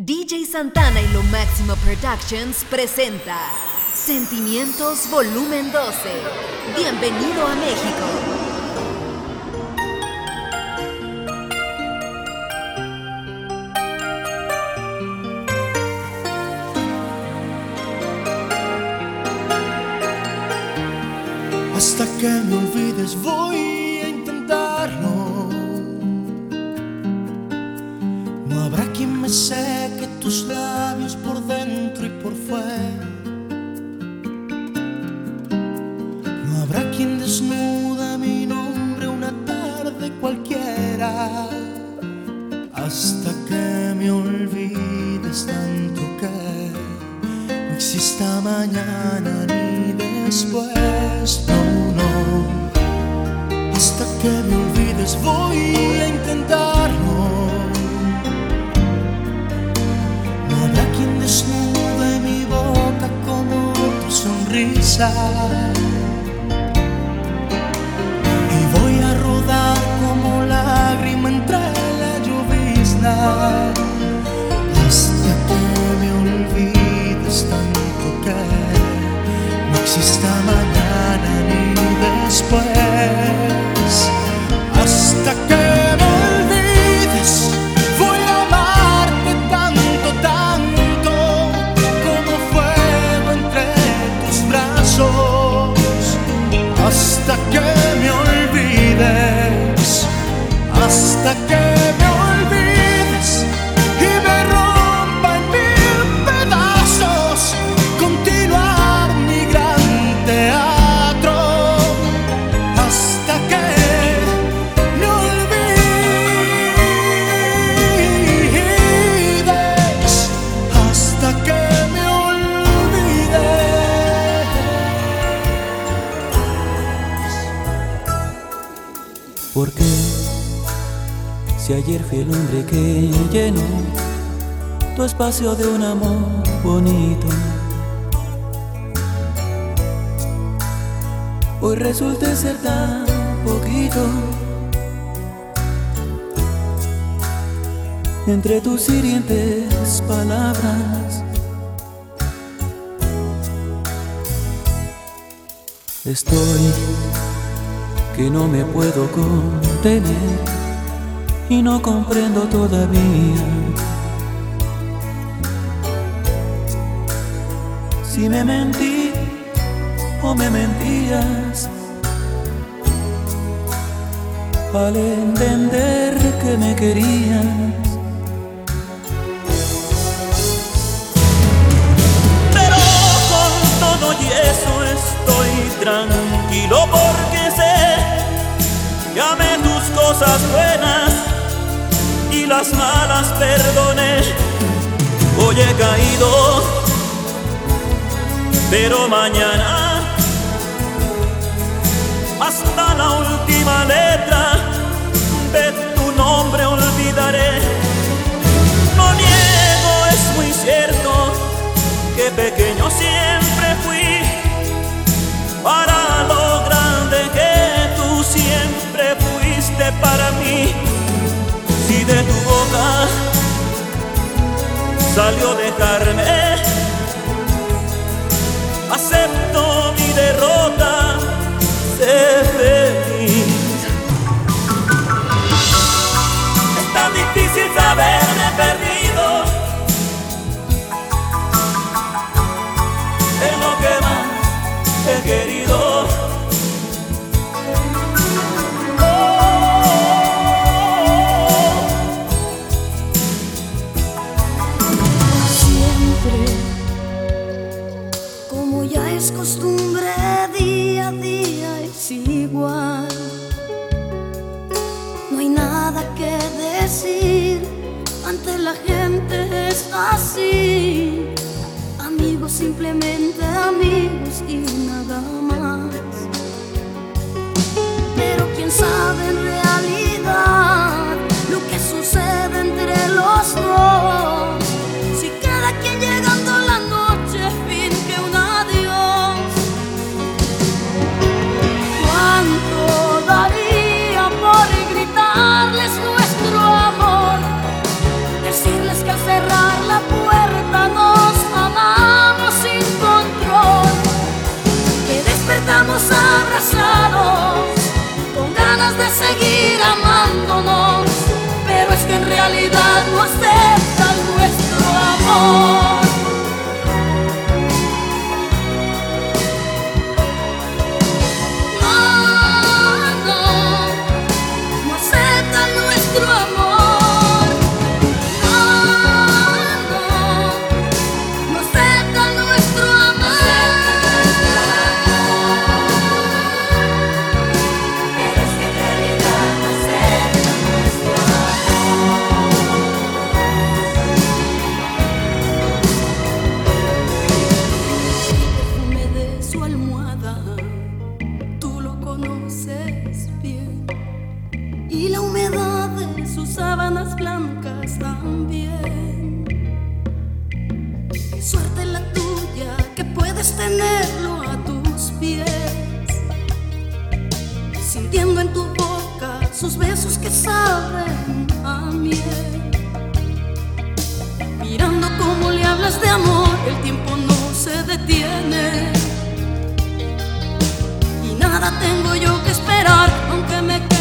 DJ Santana y Lo Máximo Productions presenta Sentimientos Volumen 12. Bienvenido a México. Hasta que me olvides voy y no comprendo todavía si me mentí o me mentías al entender que me querías. Pero con todo y eso estoy tranquilo porque cosas buenas y las malas perdoné. Hoy he caído, pero mañana hasta la última letra de tu nombre olvidaré. No niego, es muy cierto que pequeño siempre fui para lo para mí. Si de tu boca salió dejarme, acepto mi derrota, sé feliz. Es tan difícil saberme perdido en lo que más he querido. Amigos, simplemente amigos y nada más. Pero quién sabe en realidad lo que sucede entre los Oh. Tenerlo a tus pies, sintiendo en tu boca sus besos que saben a miel, mirando cómo le hablas de amor, el tiempo no se detiene. Y nada tengo yo que esperar, aunque me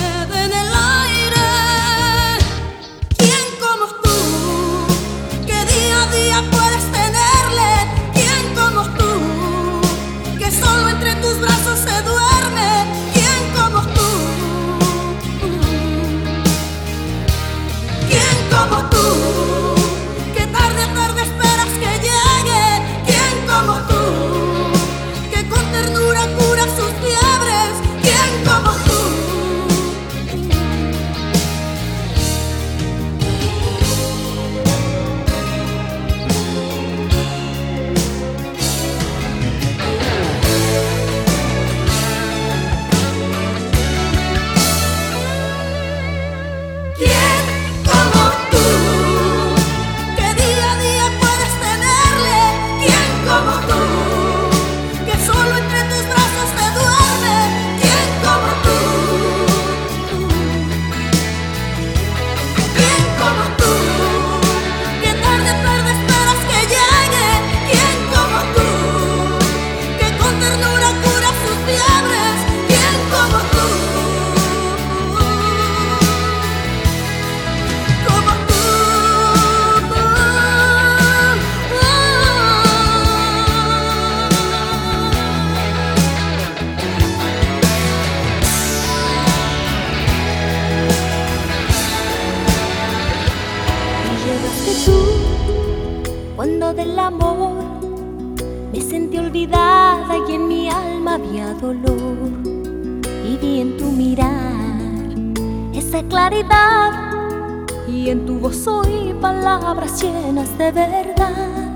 verdad.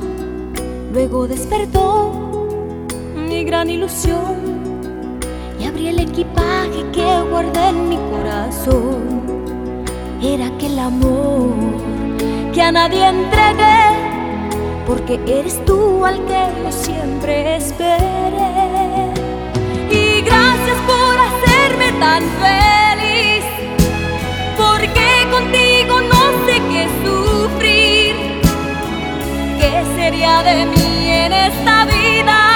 Luego despertó mi gran ilusión y abrí el equipaje que guardé en mi corazón. Era aquel amor que a nadie entregué, porque eres tú al que yo siempre esperé. Y gracias por hacerme tan feliz, ¿Qué sería de mí en esta vida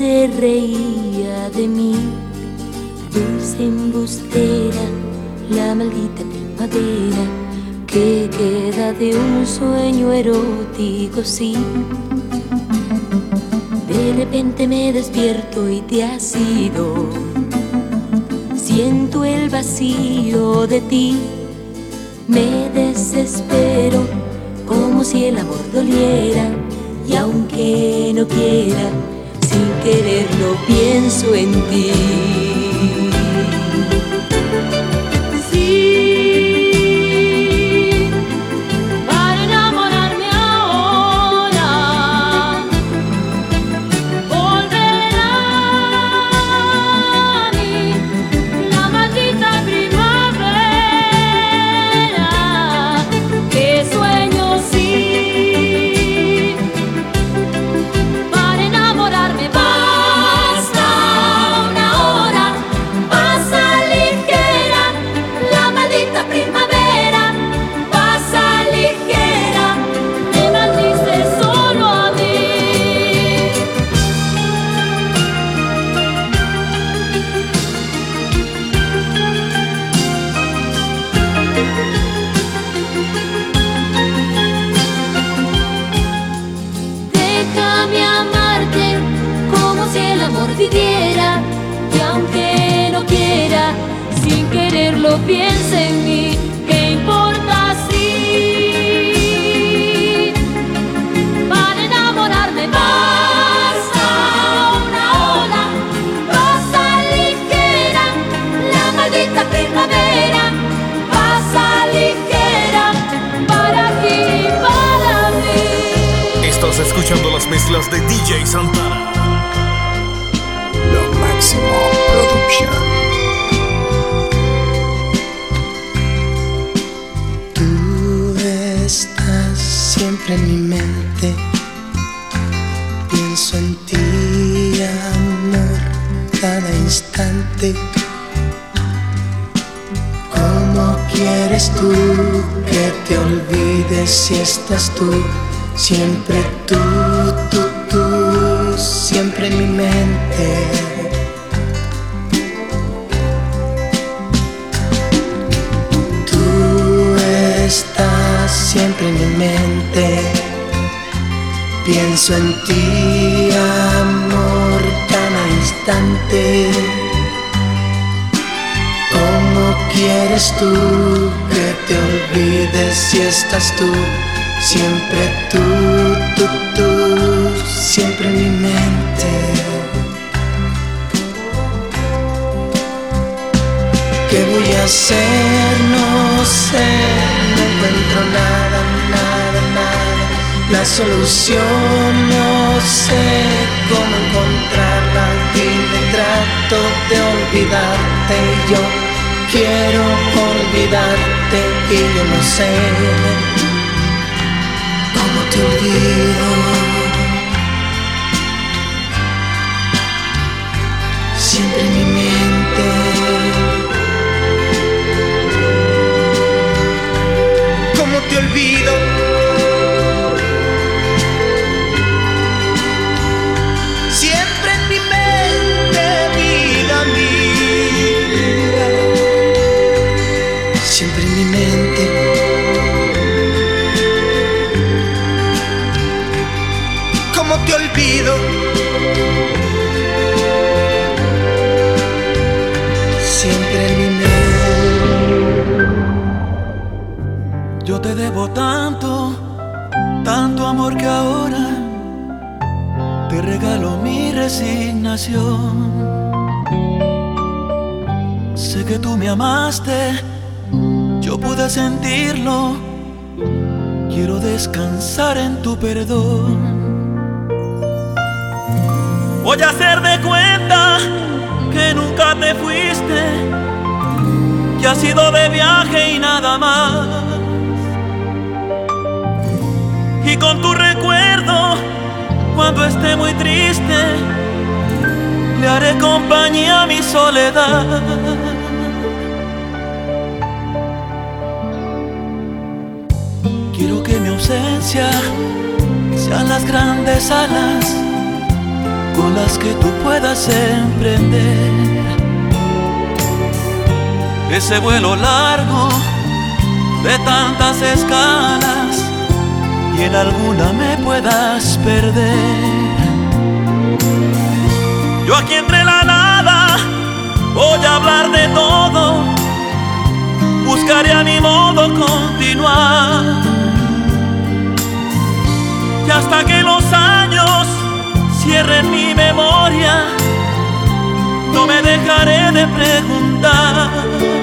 se reía de mí, dulce embustera, la maldita primavera que queda de un sueño erótico, sí. De repente me despierto y te has ido. Siento el vacío de ti, me desespero como si el amor doliera y aunque no quiera, sin quererlo pienso en ti. Mezclas de DJ Santana. Lo máximo estás siempre en mi mente. Pienso en ti, amor, cada instante. ¿Cómo quieres tú que te olvides si estás tú? Siempre tú, tú, tú, siempre en mi mente. Tú estás siempre en mi mente. Pienso en ti, amor, cada instante. ¿Cómo quieres tú que te olvides si estás tú? Siempre tú, tú, tú, siempre en mi mente. ¿Qué voy a hacer? No sé, no encuentro nada, nada, nada. La solución no sé cómo encontrarla. Dime, trato de olvidarte. Yo quiero olvidarte y yo no sé te olvido. Siempre en mi mente. ¿Cómo te olvido? Siempre en mi mente, vida mía. Siempre en mi mente. ¿Cómo te olvido? Siempre mi mente. Yo te debo tanto, tanto amor que ahora te regalo mi resignación. Sé que tú me amaste, yo pude sentirlo. Quiero descansar en tu perdón. Voy a hacer de cuenta que nunca te fuiste, que has ido de viaje y nada más. Y con tu recuerdo, cuando esté muy triste, le haré compañía a mi soledad. Quiero que mi ausencia sean las grandes alas con las que tú puedas emprender ese vuelo largo de tantas escalas y en alguna me puedas perder. Yo aquí entre la nada voy a hablar de todo, buscaré a mi modo continuar. Y hasta que cierren mi memoria, no me dejaré de preguntar.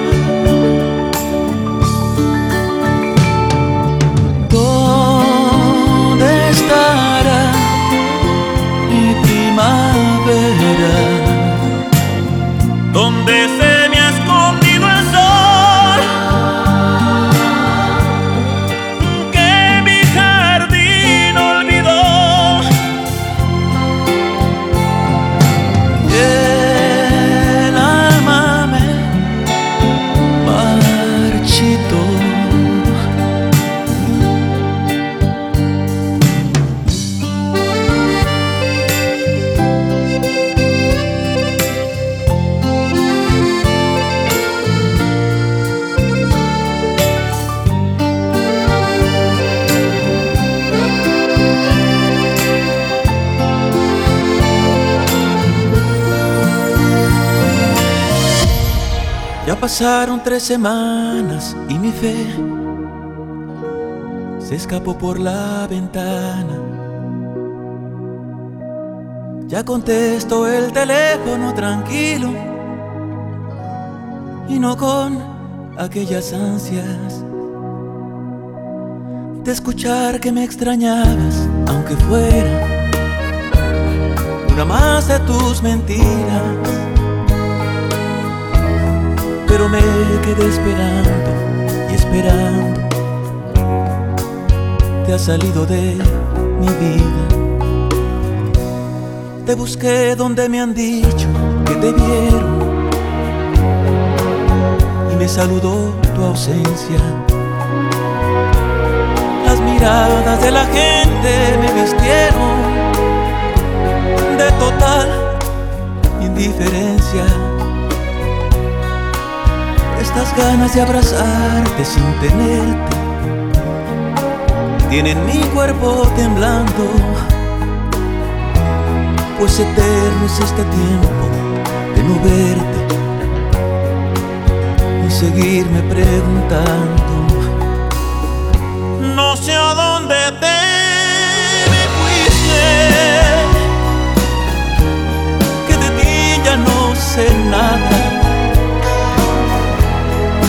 Pasaron tres semanas y mi fe se escapó por la ventana. Ya contesto el teléfono tranquilo y no con aquellas ansias de escuchar que me extrañabas, aunque fuera una más de tus mentiras. Pero me quedé esperando y esperando. Te has salido de mi vida. Te busqué donde me han dicho que te vieron y me saludó tu ausencia. Las miradas de la gente me vistieron de total indiferencia. Estas ganas de abrazarte sin tenerte tienen mi cuerpo temblando, pues eterno es este tiempo de no verte y seguirme preguntando. No sé a dónde te me fuiste, que de ti ya no sé nada.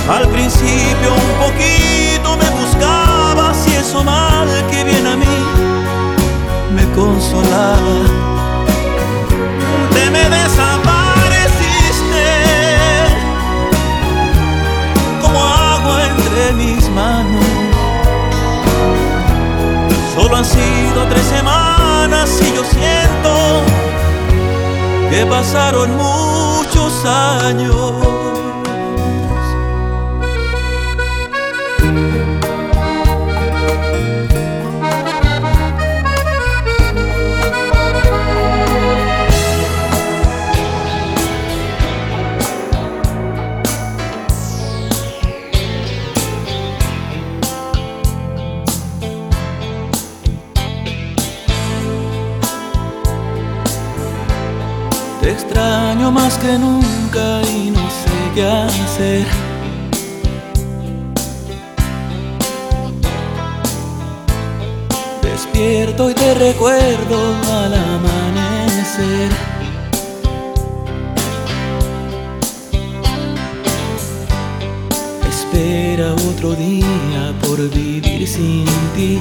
Al principio un poquito me buscabas y eso mal que viene a mí me consolaba. Te me desapareciste como agua entre mis manos. Solo han sido tres semanas y yo siento que pasaron muchos años. Más que nunca y no sé qué hacer. Despierto y te recuerdo al amanecer. Espera otro día por vivir sin ti.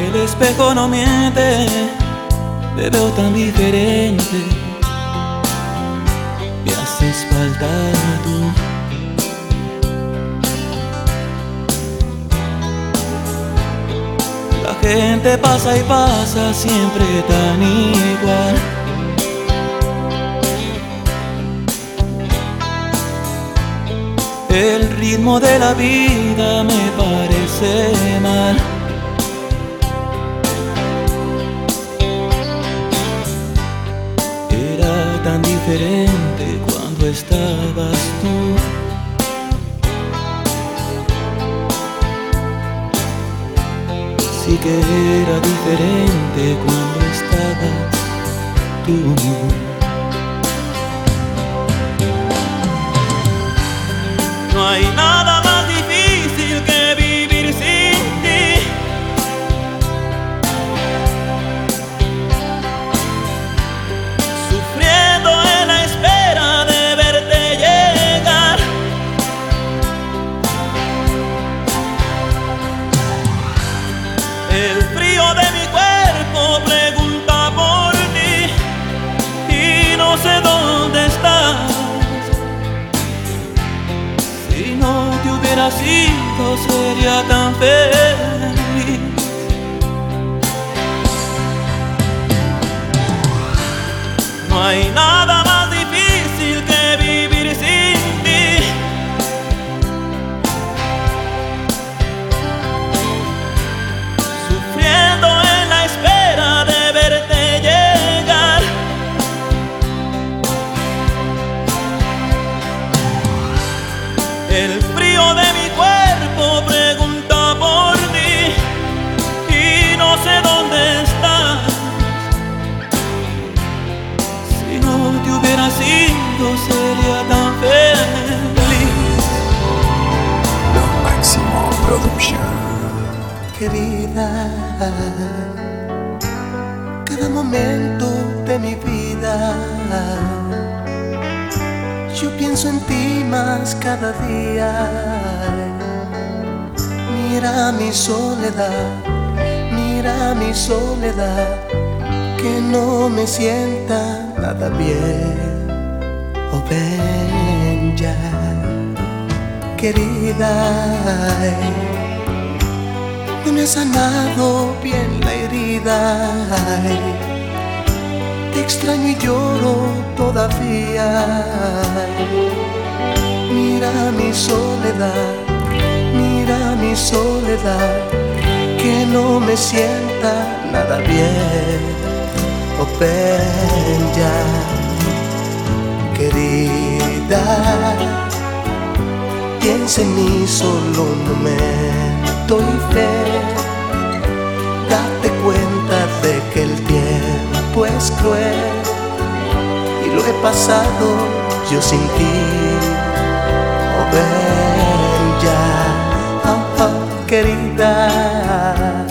El espejo no miente te veo tan diferente. Tú. La gente pasa y pasa siempre tan igual. El ritmo de la vida me parece mal. Era tan diferente estabas tú. Sí que era diferente cuando estabas tú. No hay nada hubiera sido sería tan feliz. No hay nada hubiera sido sería tan feliz. Lo máximo producción. Querida, cada momento de mi vida, yo pienso en ti más cada día. Mira mi soledad, mira mi soledad, que no me sienta nada bien. Oh, ven ya, querida no me ha sanado bien la herida. Te extraño y lloro todavía. Mira mi soledad, mira mi soledad, que no me sienta nada bien. Ya, querida, piensa en mí solo un momento y fe. Date cuenta de que el tiempo es cruel y lo he pasado yo sin ti. Oh, ya, oh, oh, querida,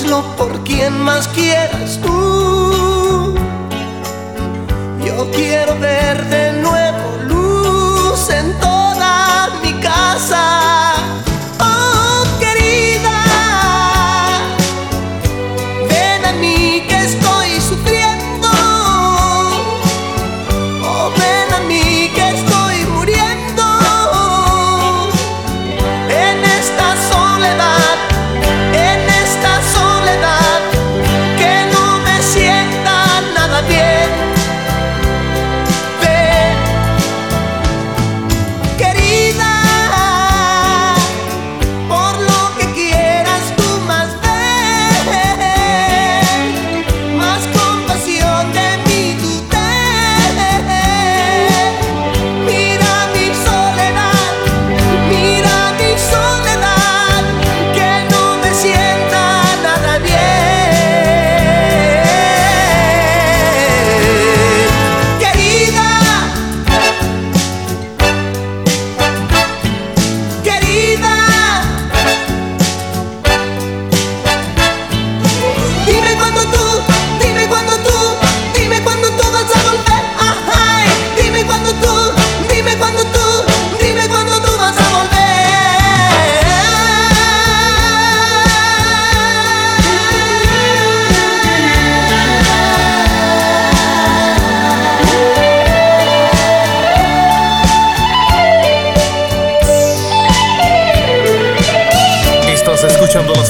hazlo por quien más quieras tú. Yo quiero ver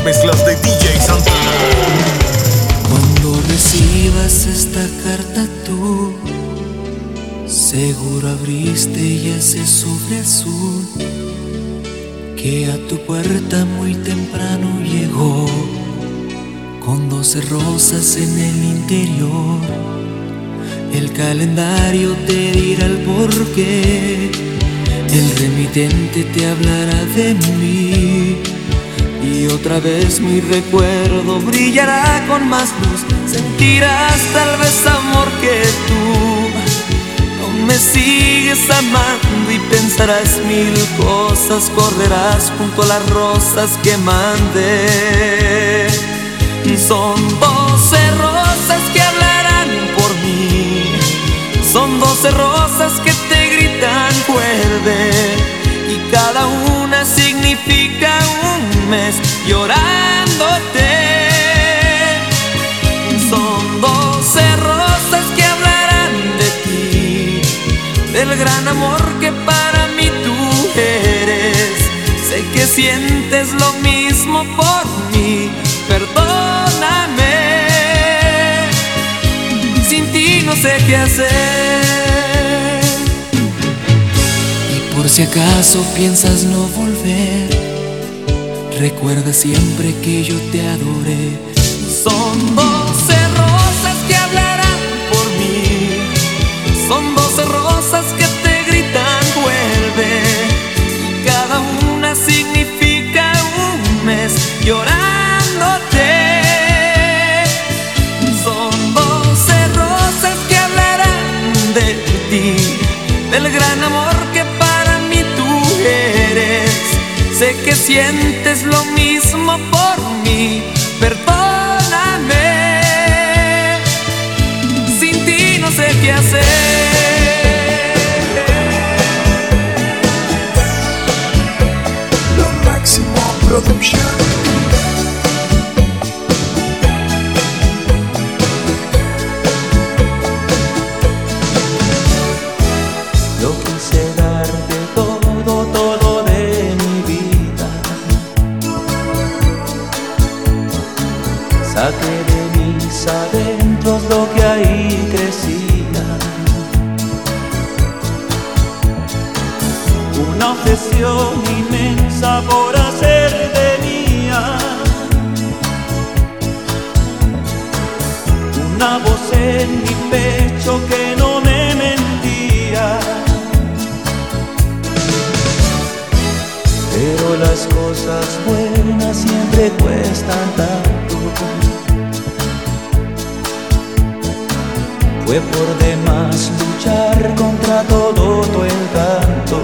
las mezclas de DJ Santana. Cuando recibas esta carta tú, seguro abriste y ese sobre azul que a tu puerta muy temprano llegó, con doce rosas en el interior. El calendario te dirá el porqué, el remitente te hablará de mí. Y otra vez mi recuerdo brillará con más luz. Sentirás tal vez amor que tú no me sigues amando y pensarás mil cosas. Correrás junto a las rosas que mandé. Son doce rosas que hablarán por mí. Son doce rosas que te gritan vuelve y cada una significa mes llorándote. Son doce rosas que hablarán de ti, del gran amor que para mí tú eres. Sé que sientes lo mismo por mí, perdóname. Sin ti no sé qué hacer. Y por si acaso piensas no volver, recuerda siempre que yo te adoré. Son doce rosas que hablarán por mí, son doce rosas que te gritan vuelve. Cada una significa un mes llorándote. Sé que sientes lo mismo por mí. Perdóname. Sin ti no sé qué hacer. Production. Cosas buenas siempre cuestan tanto. Fue por demás luchar contra todo tu encanto.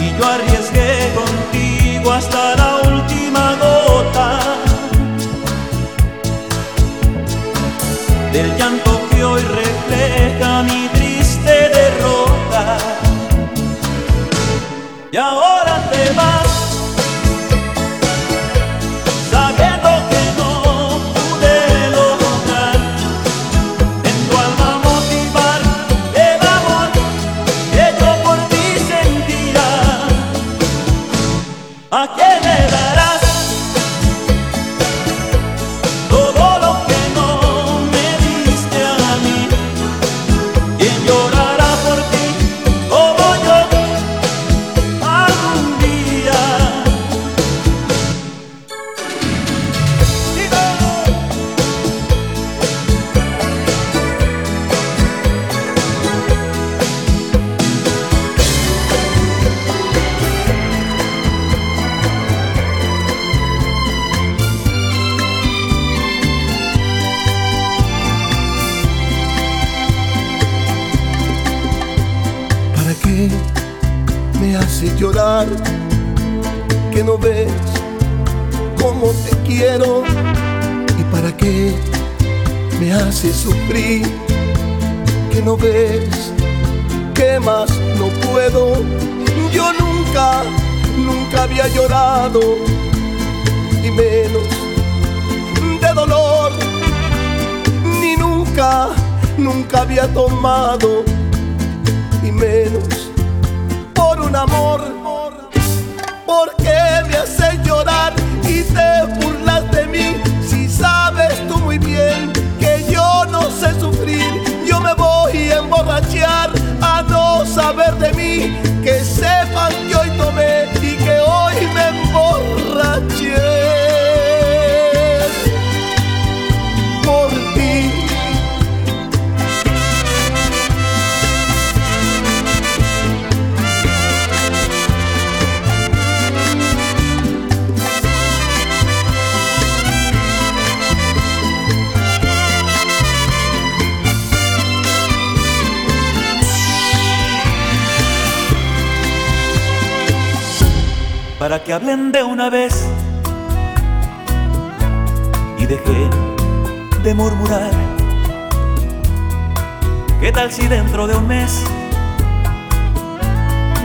Y yo arriesgué contigo hasta la última gota del llanto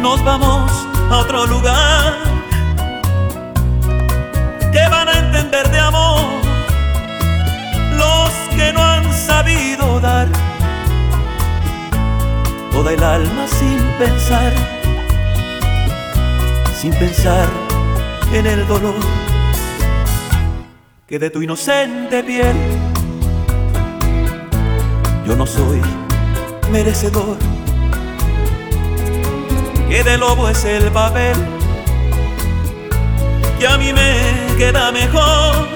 nos vamos a otro lugar? ¿Qué van a entender de amor los que no han sabido dar toda el alma sin pensar? sin pensar en el dolor que de tu inocente piel yo no soy merecedor. Que de lobo es el papel que a mí me queda mejor.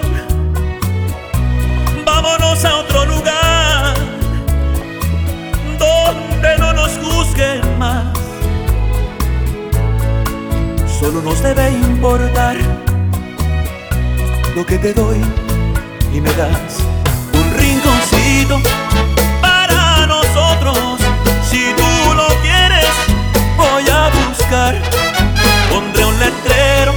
Vámonos a otro lugar donde no nos juzguen más solo nos debe importar lo que te doy y me das un rinconcito buscar. Pondré un letrero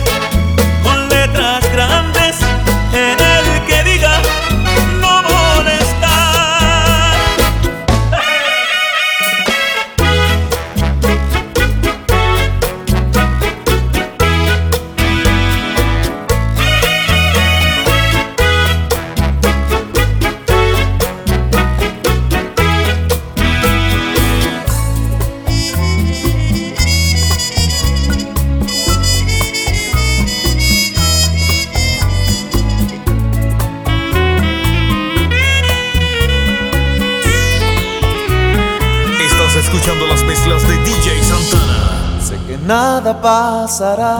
pasará.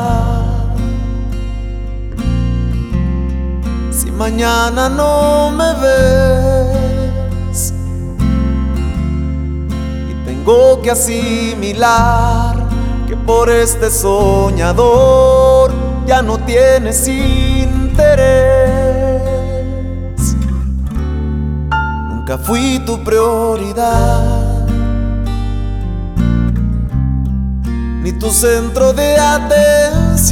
Si mañana no me ves. Y tengo que asimilar que por este soñador ya no tienes interés. fui tu prioridad, tu centro de atención.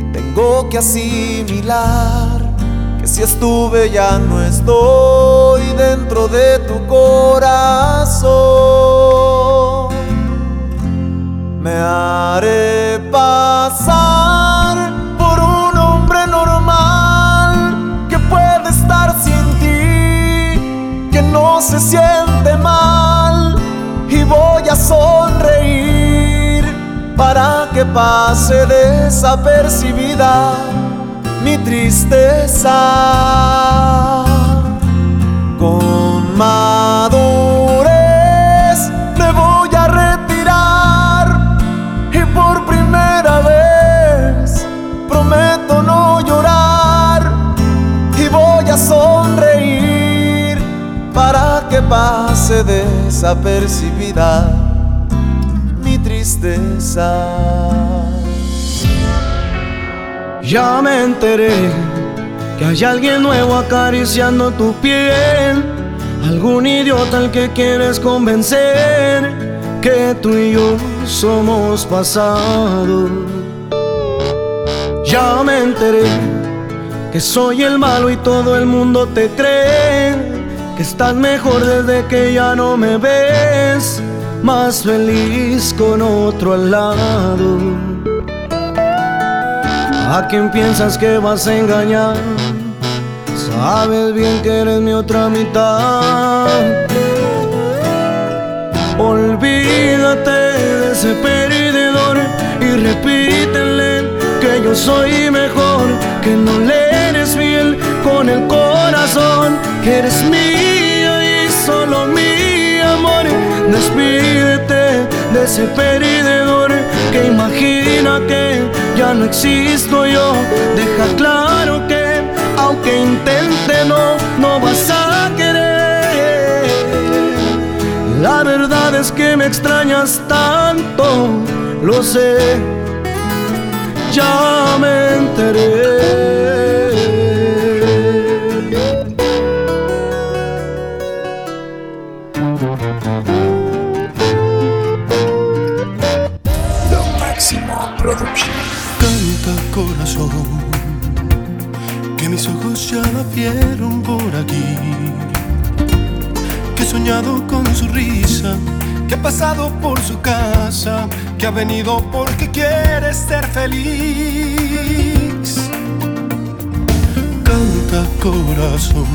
Y tengo que asimilar que si estuve ya no estoy dentro de tu corazón. Me haré pasar se siente mal y voy a sonreír para que pase desapercibida mi tristeza. Con madurez me voy a retirar y por primera vez prometo no llorar y voy a sonreír para que pase desapercibida Ya me enteré que hay alguien nuevo acariciando tu piel, algún idiota al que quieres convencer que tú y yo somos pasado. Ya me enteré que soy el malo y todo el mundo te cree estás mejor desde que ya no me ves, más feliz con otro al lado. ¿A quién piensas que vas a engañar? Sabes bien que eres mi otra mitad. Olvídate de ese perdedor y repítele que yo soy mejor, que no le eres fiel con el corazón, que eres mía Despídete de ese perdedor que imagina que ya no existo yo. Deja claro que aunque intente no, no vas a querer. La verdad es que me extrañas tanto, lo sé, ya me enteré. Que mis ojos ya la vieron por aquí, que he soñado con su risa, que ha pasado por su casa, que ha venido porque quiere ser feliz. Canta corazón,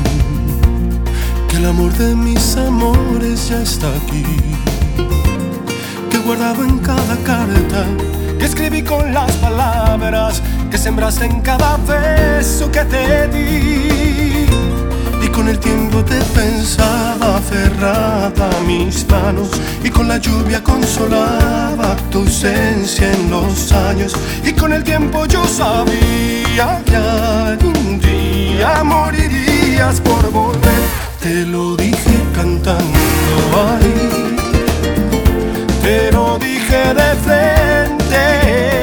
que el amor de mis amores ya está aquí, que guardado en cada carta que escribí con las palabras que sembraste en cada beso que te di. Y con el tiempo te pensaba aferrada a mis manos y con la lluvia consolaba tu ausencia en los años. Y con el tiempo yo sabía que algún día morirías por volver. Te lo dije cantando ahí, te lo dije de frente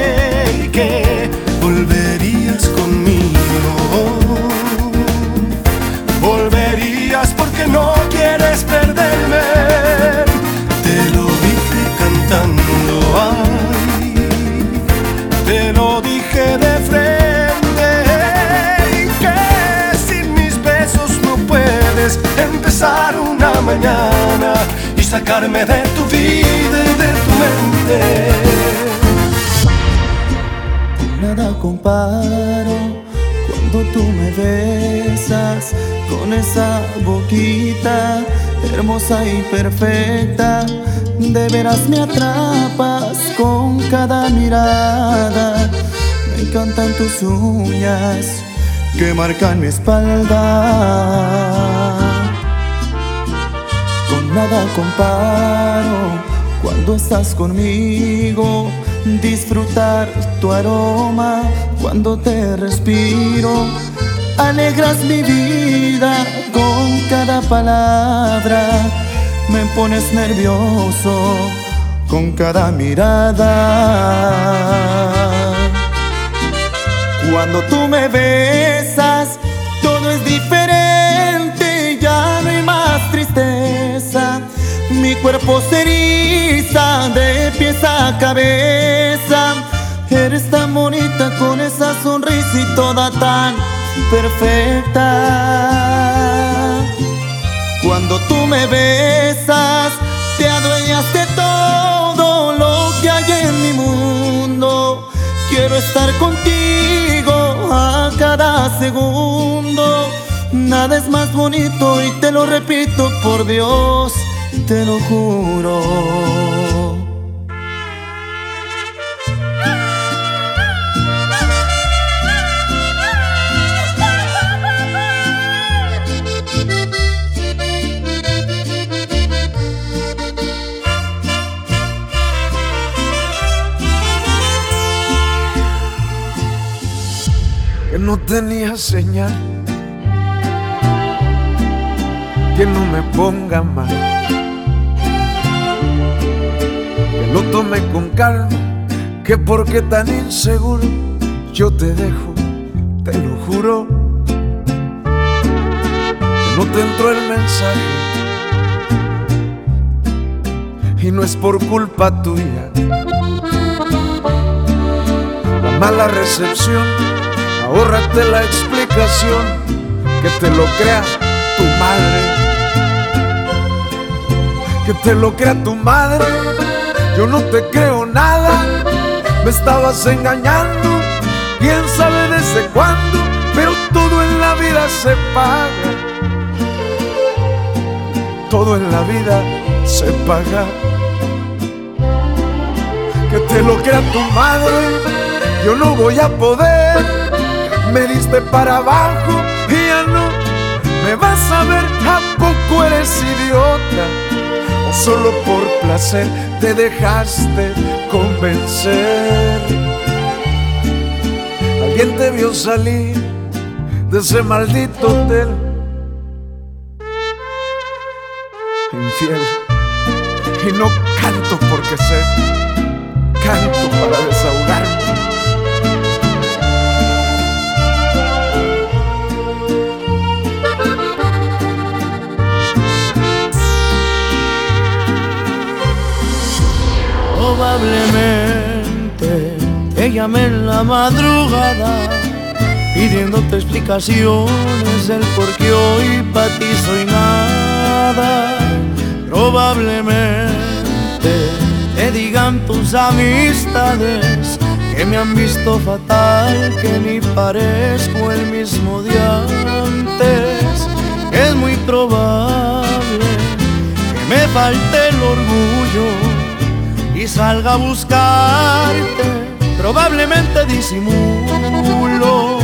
y sacarme de tu vida y de tu mente nada comparo cuando tú me besas con esa boquita hermosa y perfecta. De veras me atrapas con cada mirada. Me encantan tus uñas que marcan mi espalda nada comparo cuando estás conmigo. Disfrutar tu aroma cuando te respiro. Alegras mi vida con cada palabra. Me pones nervioso con cada mirada. Cuando tú me besas cuerpo se de pies a cabeza. Eres tan bonita con esa sonrisa y toda tan perfecta. Cuando tú me besas, te adueñas de todo lo que hay en mi mundo. Quiero estar contigo a cada segundo. Nada es más bonito y te lo repito por Dios, te lo juro. que no tenía señal, que no me ponga mal, lo tome con calma, que porque tan inseguro yo te dejo, te lo juro, no te entró el mensaje y no es por culpa tuya. La mala recepción ahórrate la explicación, que te lo crea tu madre. Que te lo crea tu madre, yo no te creo nada, me estabas engañando, quién sabe desde cuándo, pero todo en la vida se paga. Todo en la vida se paga. Que te lo crea tu madre, yo no voy a poder me diste para abajo y ya no me vas a ver, ¿a poco eres idiota? O solo por placer te dejaste convencer. Alguien te vio salir de ese maldito hotel. Infiel. Y no canto porque sé, canto para desahogarme. Probablemente te llamé en la madrugada pidiéndote explicaciones del por qué hoy para ti soy nada. Probablemente te digan tus amistades que me han visto fatal, que ni parezco el mismo de antes. Es muy probable que me falte el orgullo salga a buscarte, probablemente disimulo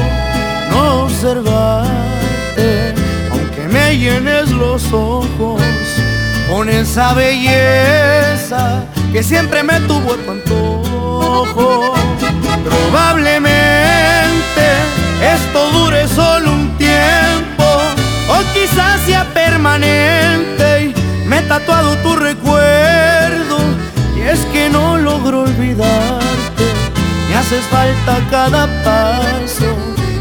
no observarte, aunque me llenes los ojos con esa belleza que siempre me tuvo a tu antojo. Probablemente esto dure solo un tiempo, o quizás sea permanente y me he tatuado tu recuerdo es que no logro olvidarte, me haces falta cada paso.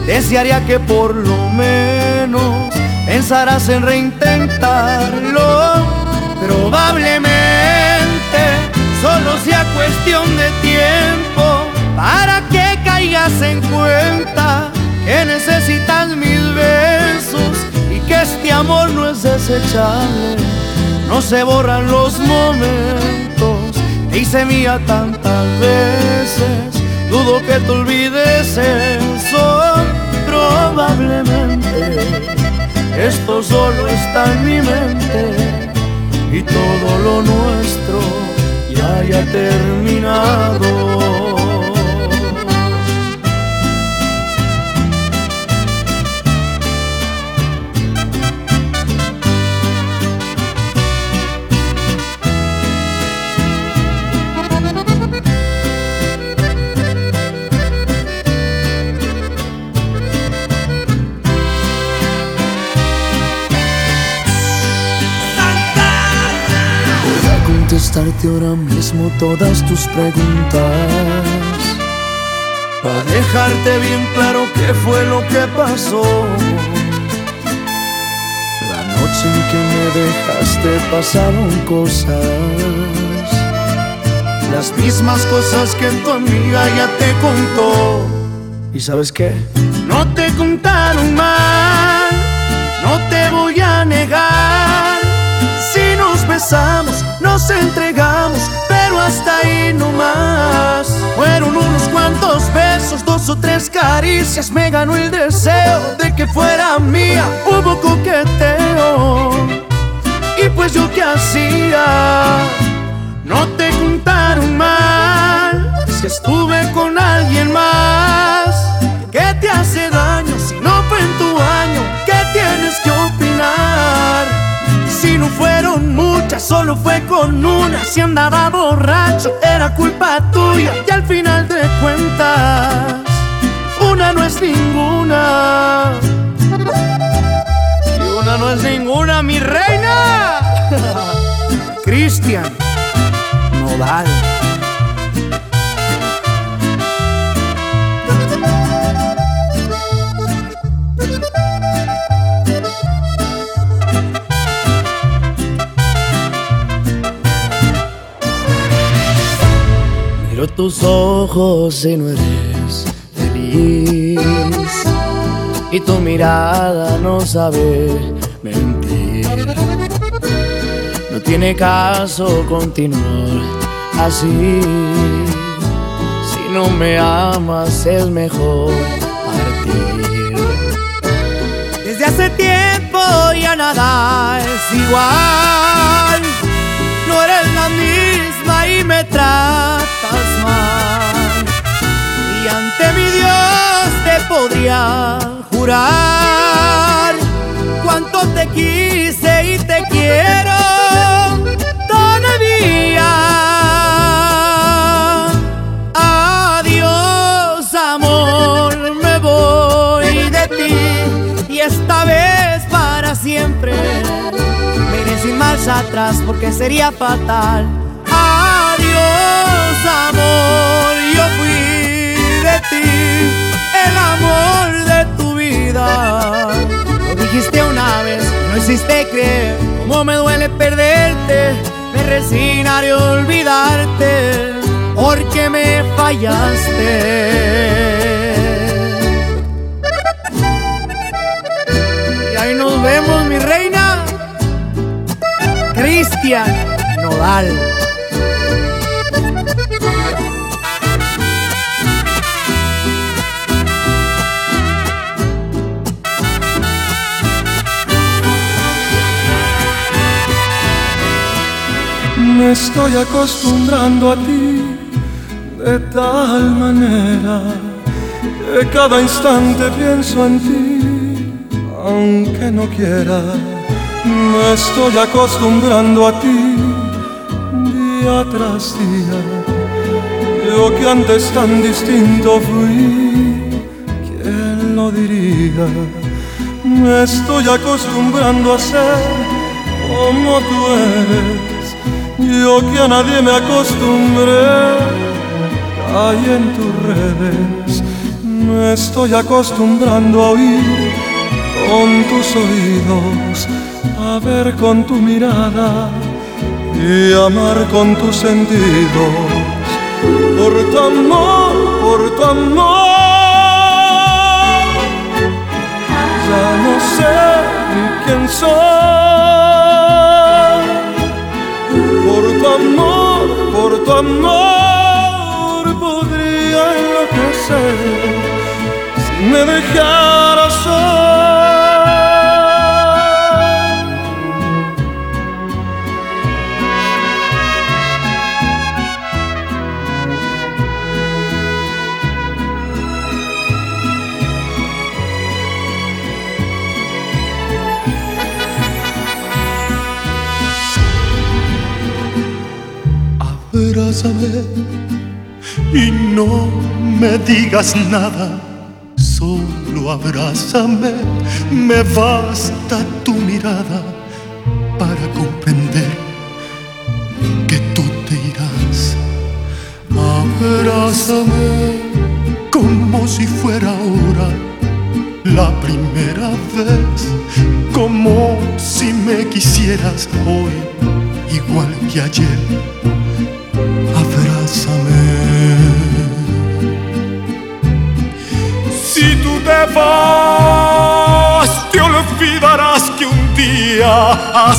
Desearía que por lo menos pensarás en reintentarlo. Probablemente solo sea cuestión de tiempo para que caigas en cuenta que necesitas mis besos y que este amor no es desechable. No se borran los momentos hice mía tantas veces, dudo que te olvides eso, probablemente esto solo está en mi mente. Y todo lo nuestro ya haya terminado. Ahora mismo todas tus preguntas. Para dejarte bien claro qué fue lo que pasó. La noche en que me dejaste pasaron cosas. Las mismas cosas que tu amiga ya te contó. ¿Y sabes qué? No te contaron mal, no te voy a negar. Besamos, nos entregamos, pero hasta ahí no más. Fueron unos cuantos besos, dos o tres caricias, me ganó el deseo de que fuera mía. Hubo coqueteo, y pues yo qué hacía. No te contaron mal, si estuve solo fue con una. Si andaba borracho, era culpa tuya. Y al final de cuentas, una no es ninguna. Y una no es ninguna, mi reina. Cristian Nodal. Miro tus ojos y no eres feliz. Y tu mirada no sabe mentir. No tiene caso continuar así. Si no me amas es mejor partir. Desde hace tiempo ya nada es igual. No eres la misma y me tratas. Y ante mi Dios te podría jurar cuánto te quise y te quiero todavía. Adiós, amor, me voy de ti y esta vez para siempre. Me iré sin marcha atrás porque sería fatal. Hiciste creer cómo me duele perderte. Me resignaré a olvidarte porque me fallaste. Y ahí nos vemos, mi reina. Cristian Nodal. Estoy acostumbrando a ti de tal manera que cada instante pienso en ti, aunque no quiera. Me estoy acostumbrando a ti día tras día. Yo que antes tan distinto fui, ¿quién lo diría? Me estoy acostumbrando a ser como tú eres. Yo que a nadie me acostumbré, caí en tus redes. Me estoy acostumbrando a oír con tus oídos, a ver con tu mirada y amar con tus sentidos. Por tu amor, por tu amor, ya no sé ni quién soy por tu amor, por tu amor podría enloquecer. Si me dejaras y no me digas nada, solo abrázame, me basta tu mirada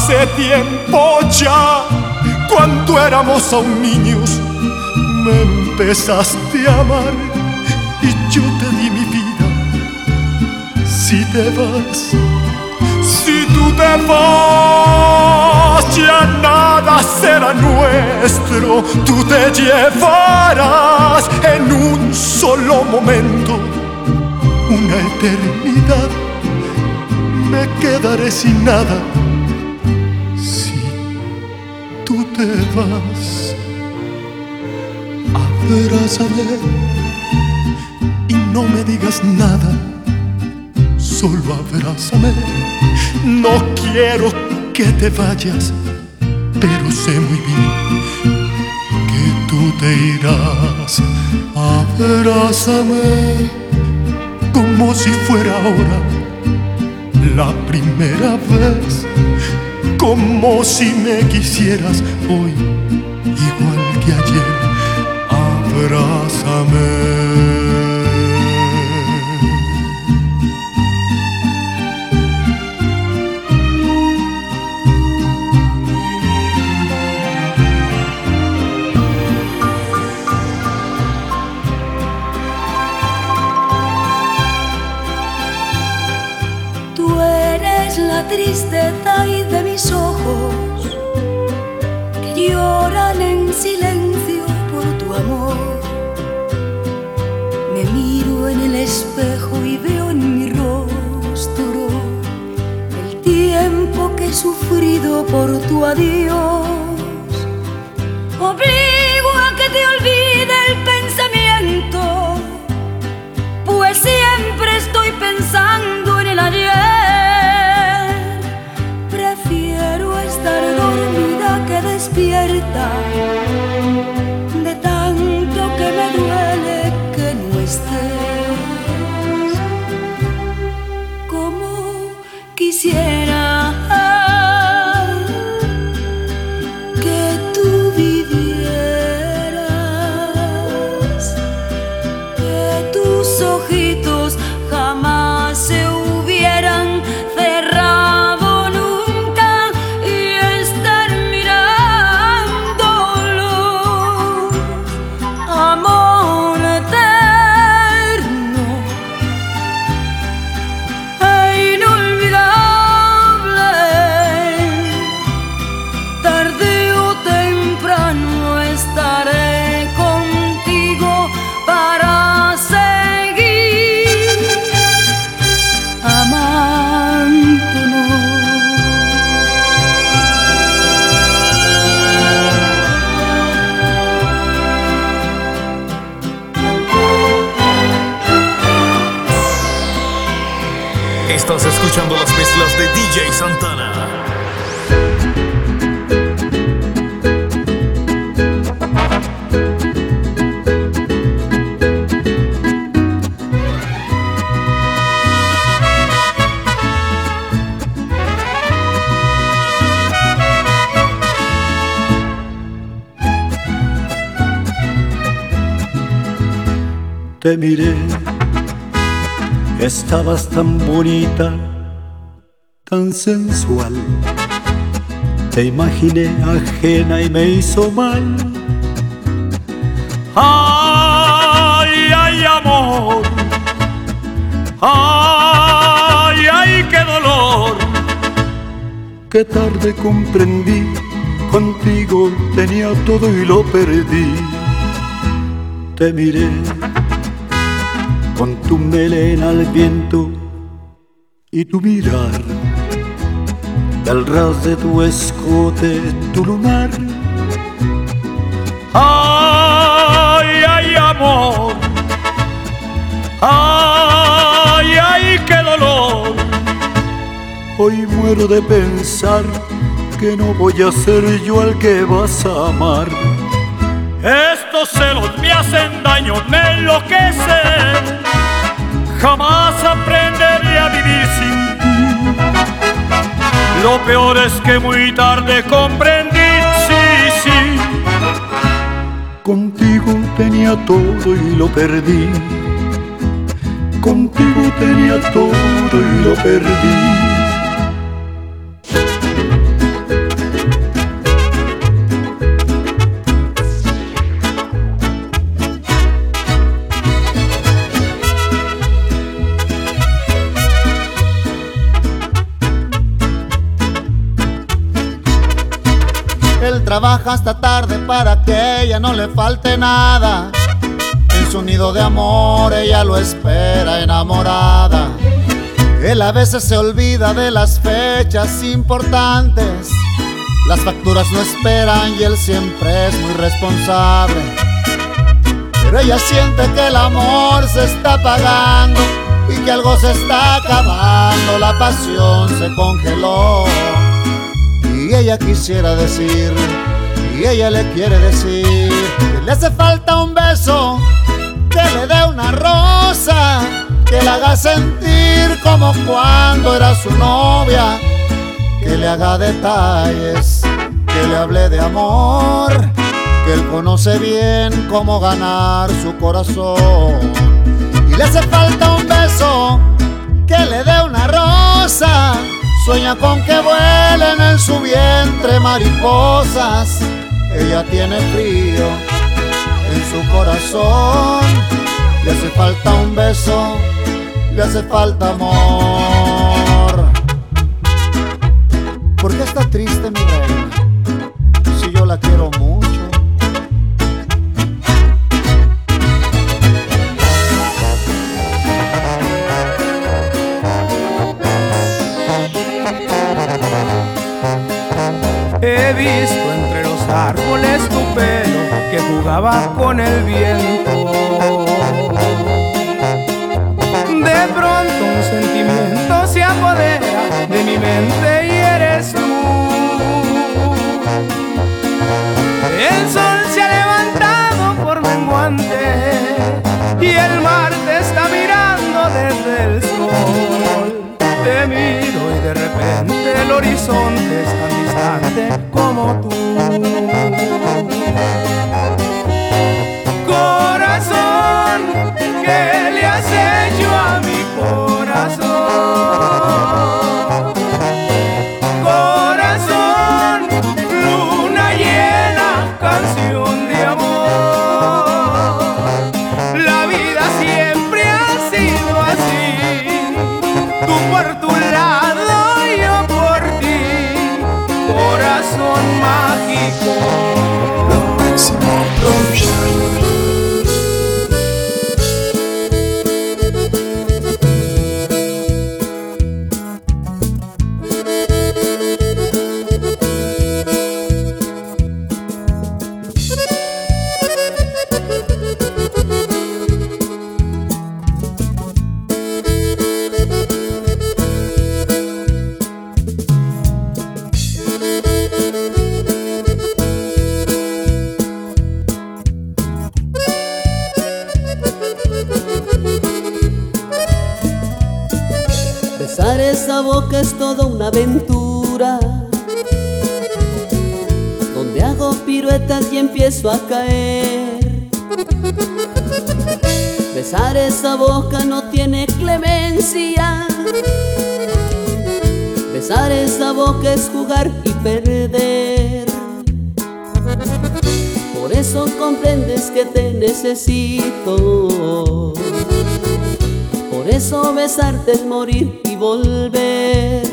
hace tiempo ya, cuando éramos aún niños, me empezaste a amar y yo te di mi vida. Si te vas, si tú te vas, ya nada será nuestro. Tú te llevarás en un solo momento una eternidad. Me quedaré sin nada te vas. Abrázame y no me digas nada, solo abrázame. No quiero que te vayas, pero sé muy bien que tú te irás. Abrázame como si fuera ahora la primera vez, como si me quisieras hoy, igual que ayer. Abrázame. Tú silencio por tu amor. Me miro en el espejo y veo en mi rostro el tiempo que he sufrido por tu adiós. Te miré, estabas tan bonita, tan sensual. Te imaginé ajena y me hizo mal. Ay, ay, amor. Ay, ay, qué dolor. Qué tarde comprendí, contigo tenía todo y lo perdí. Te miré con tu melena al viento y tu mirar, al ras de tu escote, tu lunar. Ay, ay, amor, ay, ay, qué dolor. Hoy muero de pensar que no voy a ser yo al que vas a amar. Estos celos me hacen daño, me enloquecen. Jamás aprenderé a vivir sin ti. Lo peor es que muy tarde comprendí, sí, sí. Contigo tenía todo y lo perdí. Contigo tenía todo y lo perdí. Trabaja hasta tarde para que ella no le falte nada. En su nido de amor ella lo espera enamorada. Él a veces se olvida de las fechas importantes. Las facturas no esperan y él siempre es muy responsable. Pero ella siente que el amor se está apagando y que algo se está acabando. La pasión se congeló y ella quisiera decir, y ella le quiere decir, que le hace falta un beso, que le dé una rosa, que le haga sentir como cuando era su novia, que le haga detalles, que le hable de amor, que él conoce bien cómo ganar su corazón. Y le hace falta un beso, que le dé una rosa Sueña con que vuelen en su vientre mariposas. Ella tiene frío en su corazón. Le hace falta un beso, le hace falta amor. ¿Por qué está triste mi reina? Si yo la quiero mucho. He visto entre árboles tu pelo que jugaba con el viento. De pronto un sentimiento se apodera de mi mente y eres tú. El sol se ha levantado por menguante y el mar te está mirando desde el sol. Te miro y de repente el horizonte es tan distante como tú. ¿Qué besarte es morir y volver.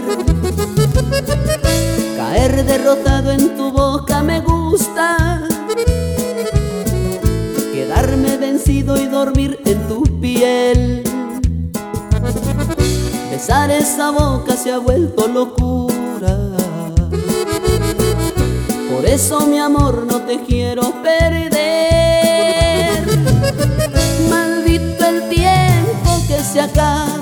Caer derrotado en tu boca me gusta. Quedarme vencido y dormir en tu piel. Besar esa boca se ha vuelto locura. Por eso mi amor no te quiero perder. Maldito el tiempo que se acaba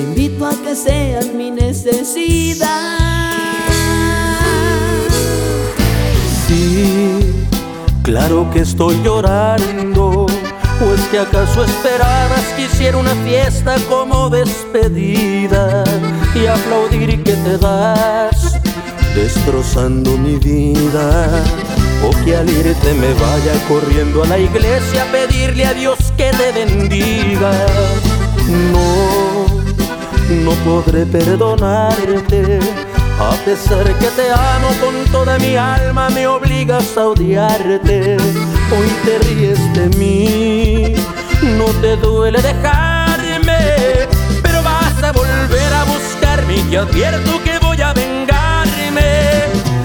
Te invito a que seas mi necesidad. Sí, claro que estoy llorando. ¿O es que acaso esperabas que hiciera una fiesta como despedida y aplaudir que te vas destrozando mi vida? O que al irte me vaya corriendo a la iglesia a pedirle a Dios que te bendiga. No, no podré perdonarte. A pesar que te amo con toda mi alma, me obligas a odiarte. Hoy te ríes de mí, no te duele dejarme, pero vas a volver a buscarme y te advierto que voy a vengarme.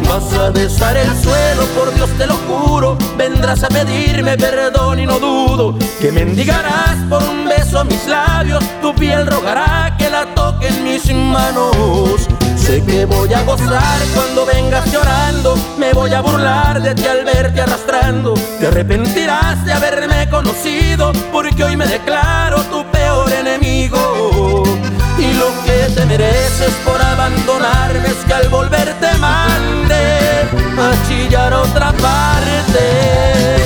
Vas a besar el suelo, por Dios te lo juro. Vendrás a pedirme perdón y no dudo que mendigarás por un beso a mis labios. Tu piel rogará que la toquen mis manos. Sé que voy a gozar cuando vengas llorando. Me voy a burlar de ti al verte arrastrando. Te arrepentirás de haberme conocido, porque hoy me declaro tu peor enemigo. Y lo que te mereces por abandonarme es que al volver te mande a chillar otra parte.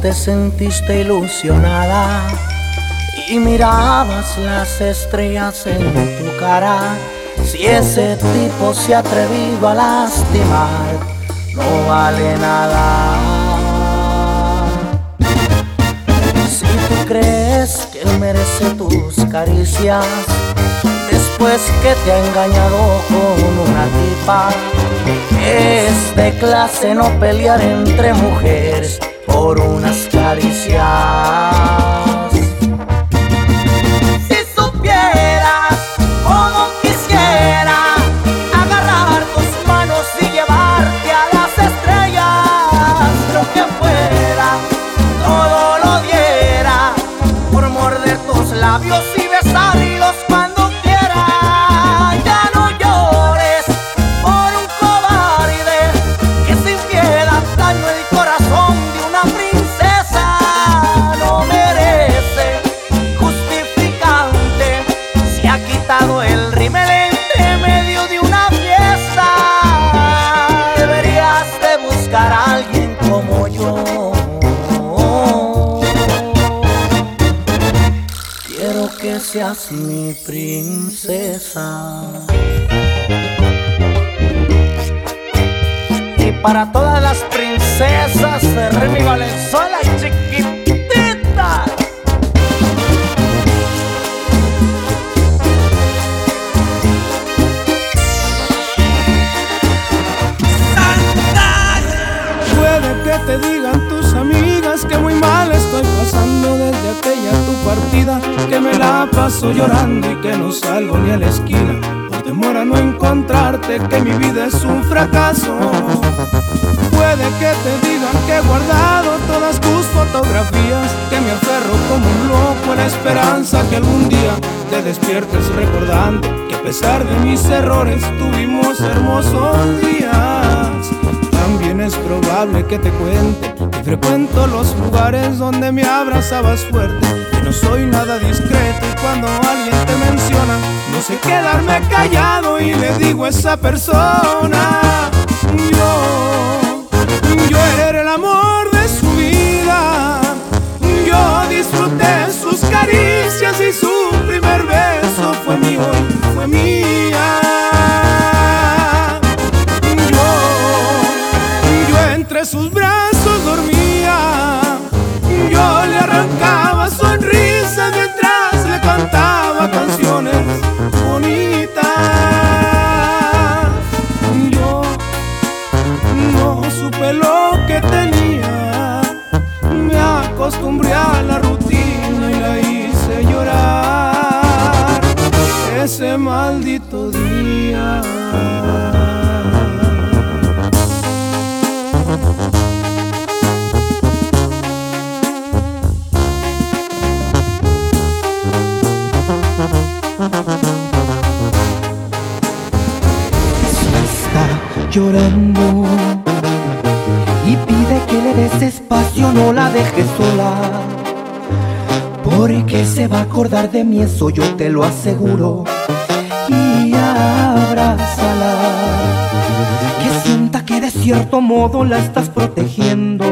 Te sentiste ilusionada y mirabas las estrellas en tu cara, si ese tipo se ha atrevido a lastimar, no vale nada. Si tú crees que él merece tus caricias, después que te ha engañado con una tipa, es de clase no pelear entre mujeres por unas caricias. A alguien como yo. Quiero que seas mi princesa. Y para todas las princesas Remy Valenzuela, chiquitita. Que me la paso llorando y que no salgo ni a la esquina por temor a no encontrarte, que mi vida es un fracaso. Puede que te digan que he guardado todas tus fotografías, que me aferro como un loco a la esperanza que algún día te despiertes recordando que a pesar de mis errores tuvimos hermosos días. También es probable que te cuente que frecuento los lugares donde me abrazabas fuerte, no soy nada discreto y cuando alguien te menciona, no sé quedarme callado y le digo a esa persona, yo, yo era el amor de su vida, yo disfruté sus caricias y su primer beso fue mío, fue mía. Yo, yo entre sus brazos dormía, yo le arrancaba sonrisas mientras le cantaba canciones bonitas. Yo no supe lo que tenía, me acostumbré a la rutina y la hice llorar. Ese mal maldito día. Y pide que le des espacio, no la dejes sola. Porque se va a acordar de mí, eso yo te lo aseguro. Y abrázala, que sienta que de cierto modo la estás protegiendo.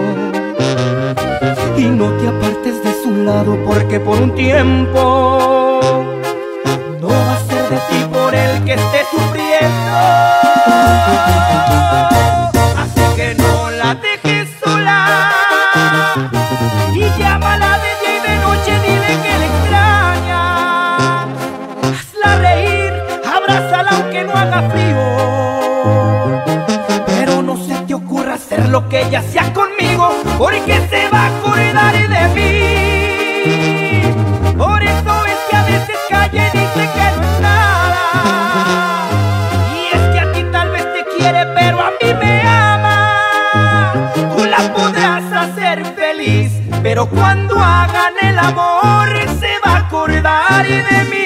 Y no te apartes de su lado, porque por un tiempo no va a ser de ti por el que esté sufriendo. Porque se va a acordar de mí. Por eso es que a veces calla y dice que no es nada. Y es que a ti tal vez te quiere, pero a mí me ama. Tú la podrás hacer feliz, pero cuando hagan el amor se va a acordar de mí.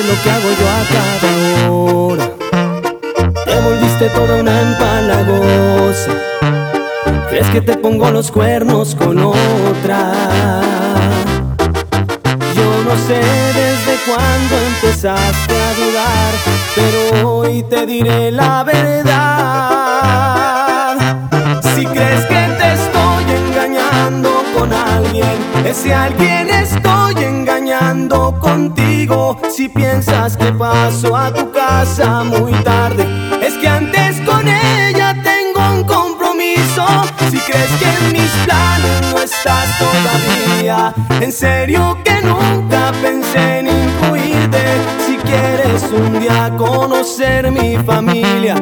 Lo que hago yo a cada hora. Te volviste toda una empalagosa. ¿Crees que te pongo los cuernos con otra? Yo no sé desde cuándo empezaste a dudar, pero hoy te diré la verdad. Si crees que te estoy engañando con alguien, ese alguien estoy Si piensas que paso a tu casa muy tarde, es que antes con ella tengo un compromiso. Si crees que en mis planes no estás todavía, en serio que nunca pensé en incluirte. Si quieres un día conocer mi familia,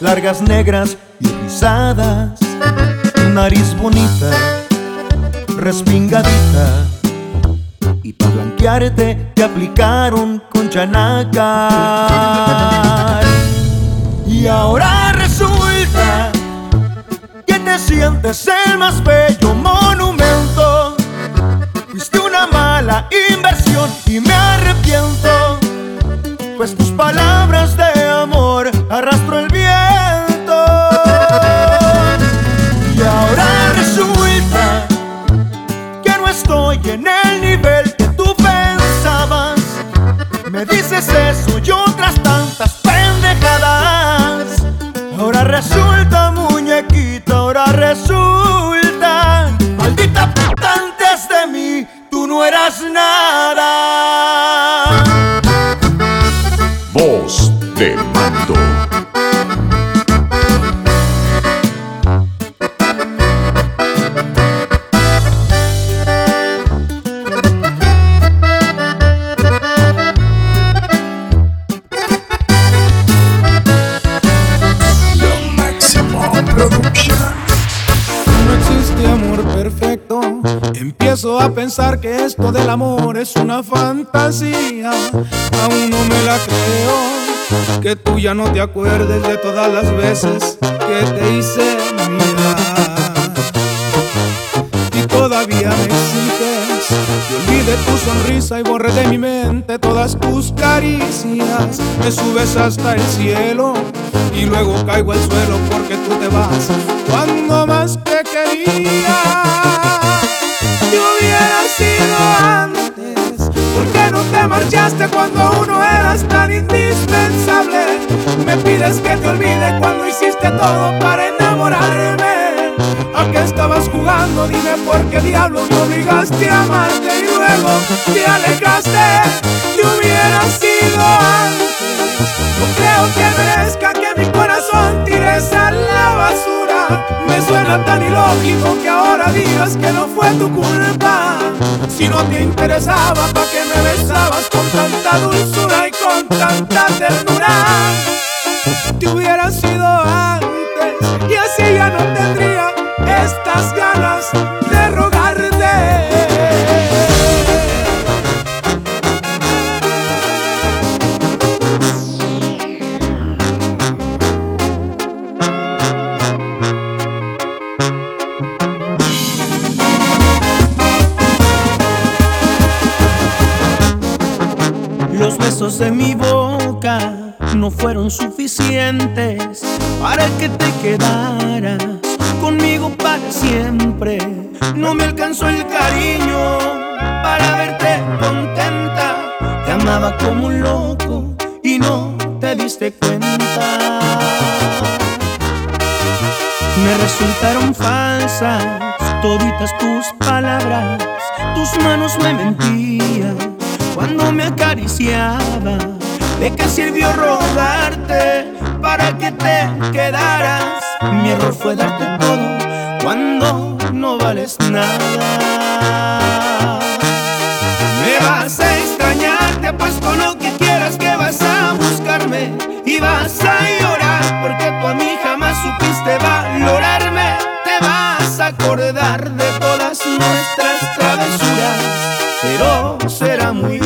largas negras y rizadas, nariz bonita respingadita y para blanquearte te aplicaron con chanacar. Y ahora resulta que te sientes el más bello monumento. Fuiste una mala inversión y me arrepiento, pues tus palabras de que esto del amor es una fantasía. Aún no me la creo, que tú ya no te acuerdes de todas las veces que te hice mirar. Y todavía me exiges que olvide tu sonrisa y borre de mi mente todas tus caricias. Me subes hasta el cielo y luego caigo al suelo porque tú te vas cuando más te quería. Te marchaste cuando uno eras tan indispensable? Me pides que te olvide cuando hiciste todo para enamorarme. ¿A qué estabas jugando? Dime por qué diablos me obligaste a amarte y luego te alejaste. Te hubiera sido antes. No creo que merezca que mi corazón tires a la basura. Me suena tan ilógico que ahora digas que no fue tu culpa. Si no te interesaba, ¿para qué me besabas con tanta dulzura y con tanta ternura? Te hubiera sido antes y así ya no tendría estas ganas de que te quedaras conmigo para siempre. No me alcanzó el cariño para verte contenta. Te amaba como un loco y no te diste cuenta. Me resultaron falsas toditas tus palabras. Tus manos me mentían cuando me acariciaba. ¿De qué sirvió rogarte para que te quedaras? Mi error fue darte todo cuando no vales nada. Me vas a extrañar, te apuesto lo que quieras que vas a buscarme y vas a llorar porque tú a mí jamás supiste valorarme. Te vas a acordar de todas nuestras travesuras, pero será muy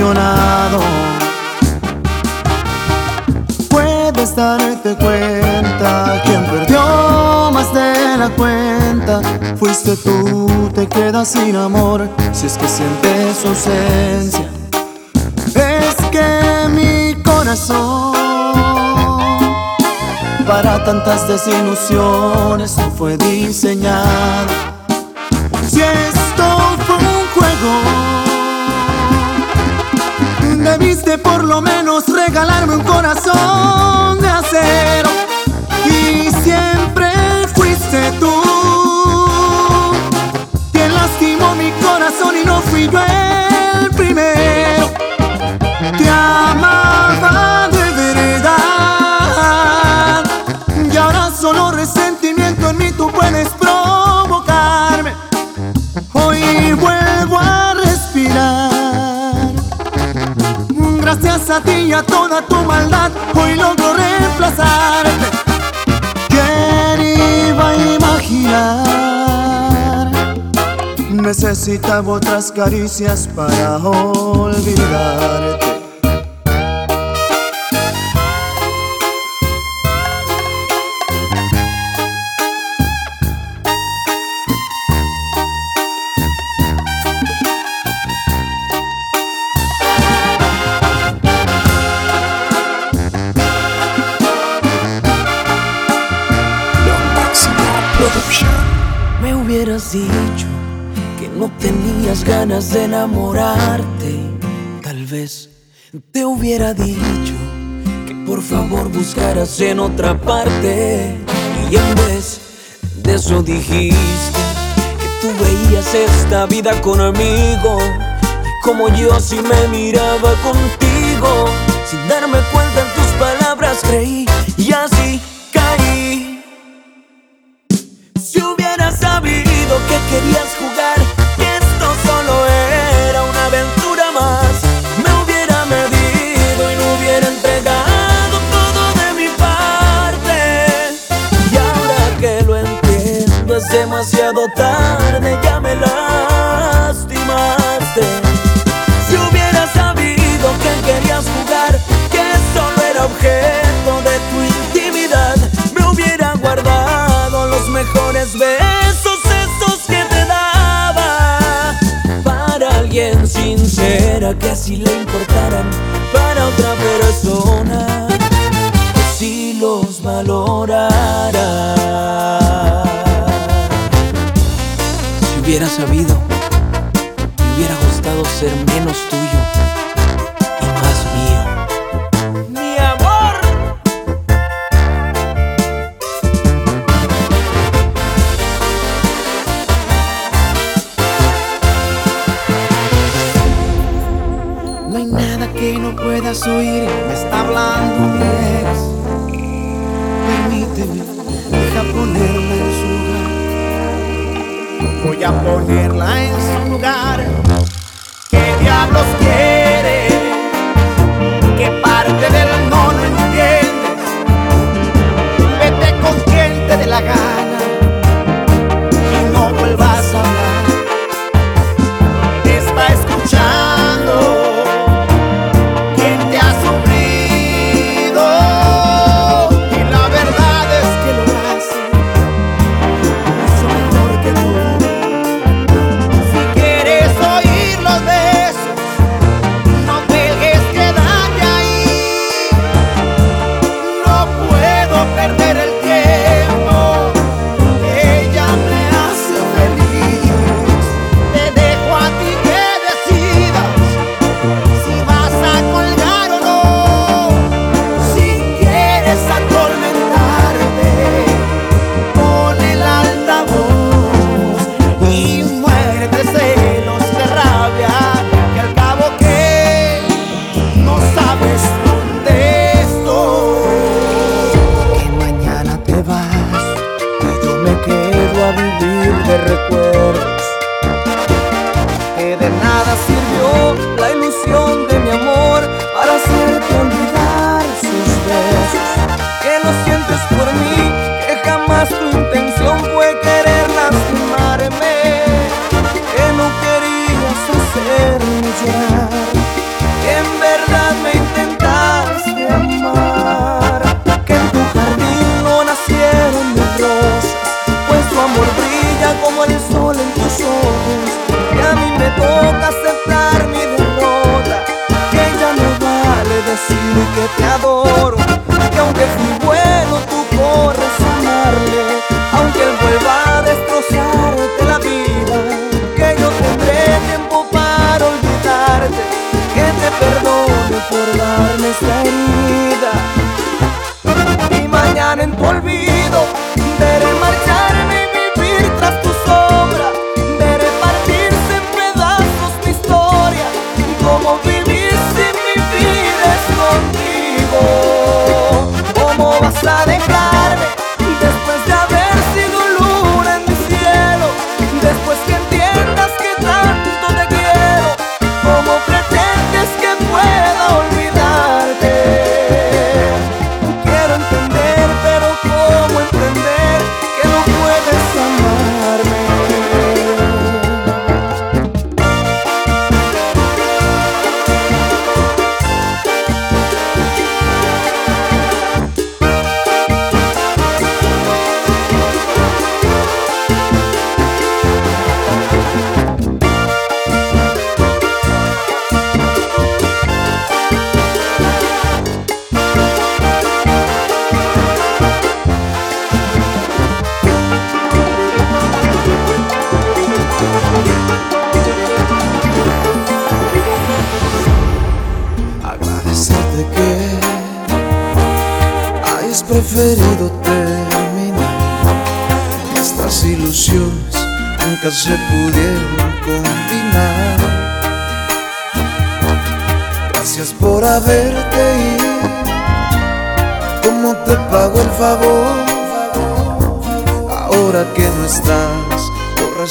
ha funcionado. Puedes darte cuenta quien perdió más de la cuenta. Fuiste tú, te quedas sin amor si es que sientes ausencia. Es que mi corazón para tantas desilusiones no fue diseñado. Debiste por lo menos regalarme un corazón de acero. Y siempre fuiste tú quien lastimó mi corazón y no fui yo el primero. Te amaba de verdad y ahora solo resentimiento a ti y a toda tu maldad, hoy logro reemplazarte. ¿Quién iba a imaginar? Necesitaba otras caricias para olvidarte. De enamorarte. Tal vez te hubiera dicho que por favor buscaras en otra parte. Y en vez de eso dijiste que tú veías esta vida conmigo. Y como yo así me miraba contigo. Sin darme cuenta en tus palabras creí y así caí. Si hubiera sabido que querías jugar, tarde, ya me lastimaste. Si hubiera sabido que querías jugar, que solo era objeto de tu intimidad, me hubiera guardado los mejores besos, esos que te daba. Para alguien sincera que si le importaran, para otra persona que si los valorara. Hubiera sabido, me hubiera gustado ser menos tuyo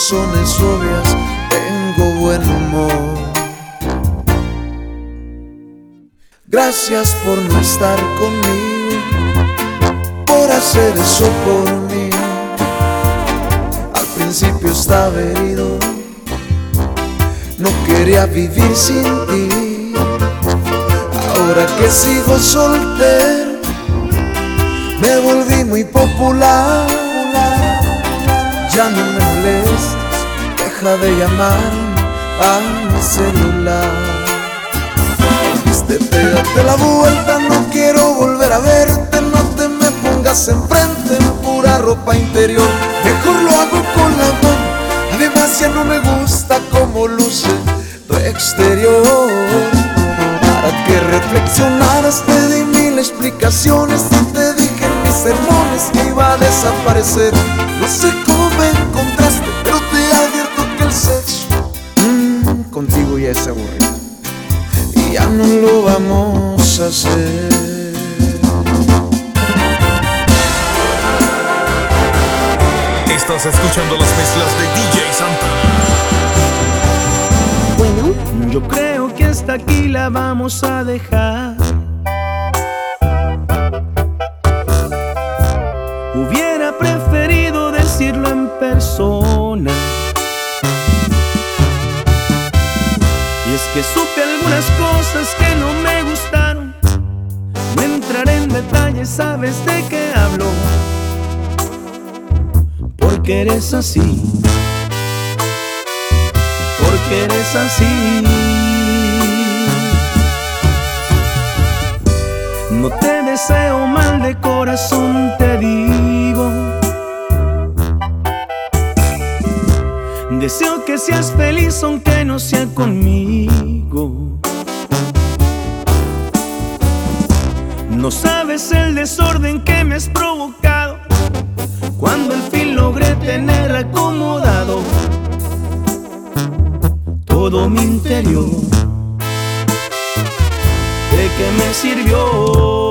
razones obvias, tengo buen humor. Gracias por no estar conmigo, por hacer eso por mí. Al principio estaba herido, no quería vivir sin ti. Ahora que sigo soltero, me volví muy popular. Ya no me molestes, deja de llamar a mi celular. Te pégate la vuelta, no quiero volver a verte, no te me pongas enfrente en pura ropa interior. Mejor lo hago con la mano, además ya no me gusta cómo luce tu exterior. Para que reflexionaras te di mil explicaciones y te dije en mis sermones que iba a desaparecer. No sé Estás escuchando las mezclas de DJ Santa. Bueno, yo creo que hasta aquí la vamos a dejar. Eres así. Porque eres así. No te deseo mal de corazón, te digo. Deseo que seas feliz aunque no sea conmigo. No sabes el desorden que todo mi interior. ¿De qué me sirvió?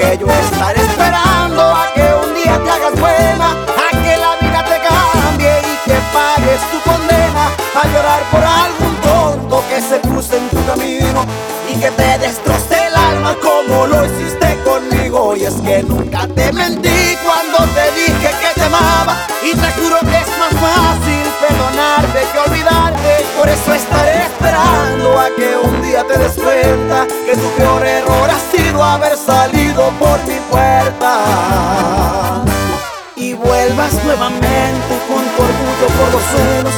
Porque yo estaré esperando a que un día te hagas buena, a que la vida te cambie y que pagues tu condena, a llorar por algún tonto que se cruce en tu camino y que te destroce el alma como lo hiciste conmigo. Y es que nunca te mentí cuando te dije que te amaba y te juro que es más fácil perdonarte que olvidarte. Por eso estaré esperando a que un día te des cuenta que tu peor error ha sido haber salido nuevamente con tu orgullo por los suelos,